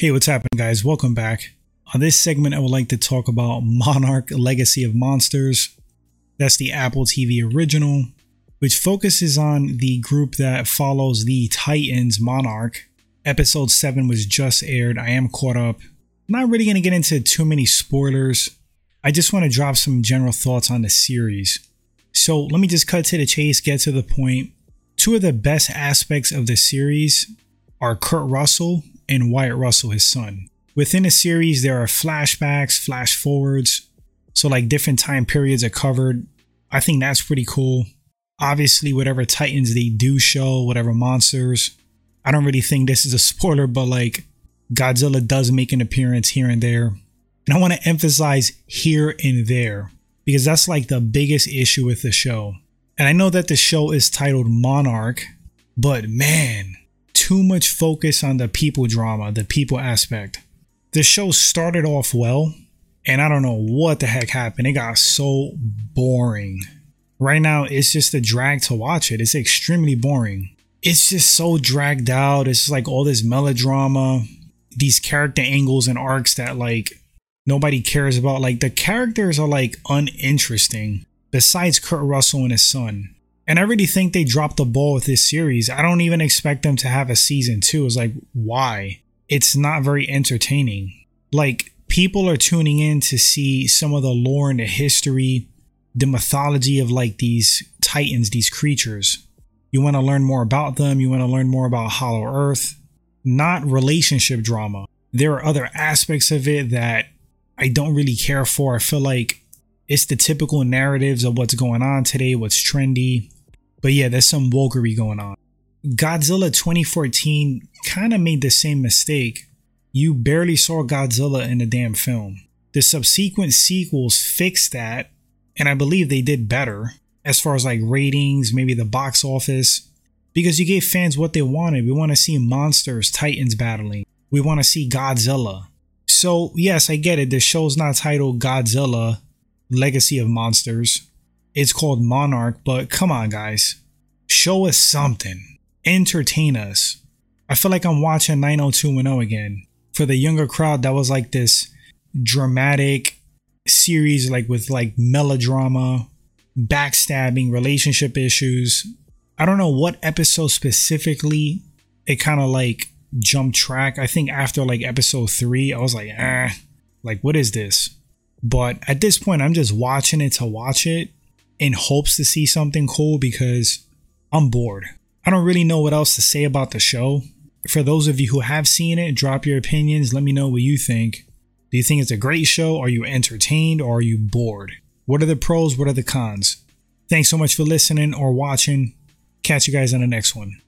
Hey, what's happening, guys? Welcome back. On this segment, I would like to talk about Monarch Legacy of Monsters. That's the Apple TV original, which focuses on the group that follows the Titans Monarch. Episode 7 was just aired. I am caught up. I'm not really going to get into too many spoilers. I just want to drop some general thoughts on the series. So let me just cut to the chase, get to the point. Two of the best aspects of the series are Kurt Russell and Wyatt Russell, his son. Within a series, there are flashbacks, flash forwards. So, like different time periods are covered. I think that's pretty cool. Obviously, whatever Titans they do show, whatever monsters. I don't really think this is a spoiler, but like Godzilla does make an appearance here and there. And I want to emphasize here and there because that's like the biggest issue with the show. And I know that the show is titled Monarch, but man, too much focus on the people drama, the people aspect. The show started off well, and I don't know what the heck happened. It got so boring. Right now, it's just a drag to watch it. It's extremely boring. It's just so dragged out. It's like all this melodrama, these character angles and arcs that like nobody cares about. Like the characters are like uninteresting besides Kurt Russell and his son. And I really think they dropped the ball with this series. I don't even expect them to have a season two. It's like, why? It's not very entertaining. Like, people are tuning in to see some of the lore and the history, the mythology of like these titans, these creatures. You want to learn more about them. You want to learn more about Hollow Earth, not relationship drama. There are other aspects of it that I don't really care for. I feel like it's the typical narratives of what's going on today, what's trendy, but yeah, there's some wokery going on. Godzilla 2014 kind of made the same mistake. You barely saw Godzilla in the damn film. The subsequent sequels fixed that, and I believe they did better as far as like ratings, maybe the box office, because you gave fans what they wanted. We want to see monsters, titans battling. We want to see Godzilla. So, yes, I get it. The show's not titled Godzilla Legacy of Monsters. It's called Monarch, but come on, guys. Show us something. Entertain us. I feel like I'm watching 90210 again. For the younger crowd, that was like this dramatic series, like with like melodrama, backstabbing, relationship issues. I don't know what episode specifically it kind of like jumped track. I think after like episode three, I was like, ah, like what is this? But at this point, I'm just watching it to watch it in hopes to see something cool because I'm bored. I don't really know what else to say about the show. For those of you who have seen it, drop your opinions. Let me know what you think. Do you think it's a great show? Are you entertained or are you bored? What are the pros? What are the cons? Thanks so much for listening or watching. Catch you guys on the next one.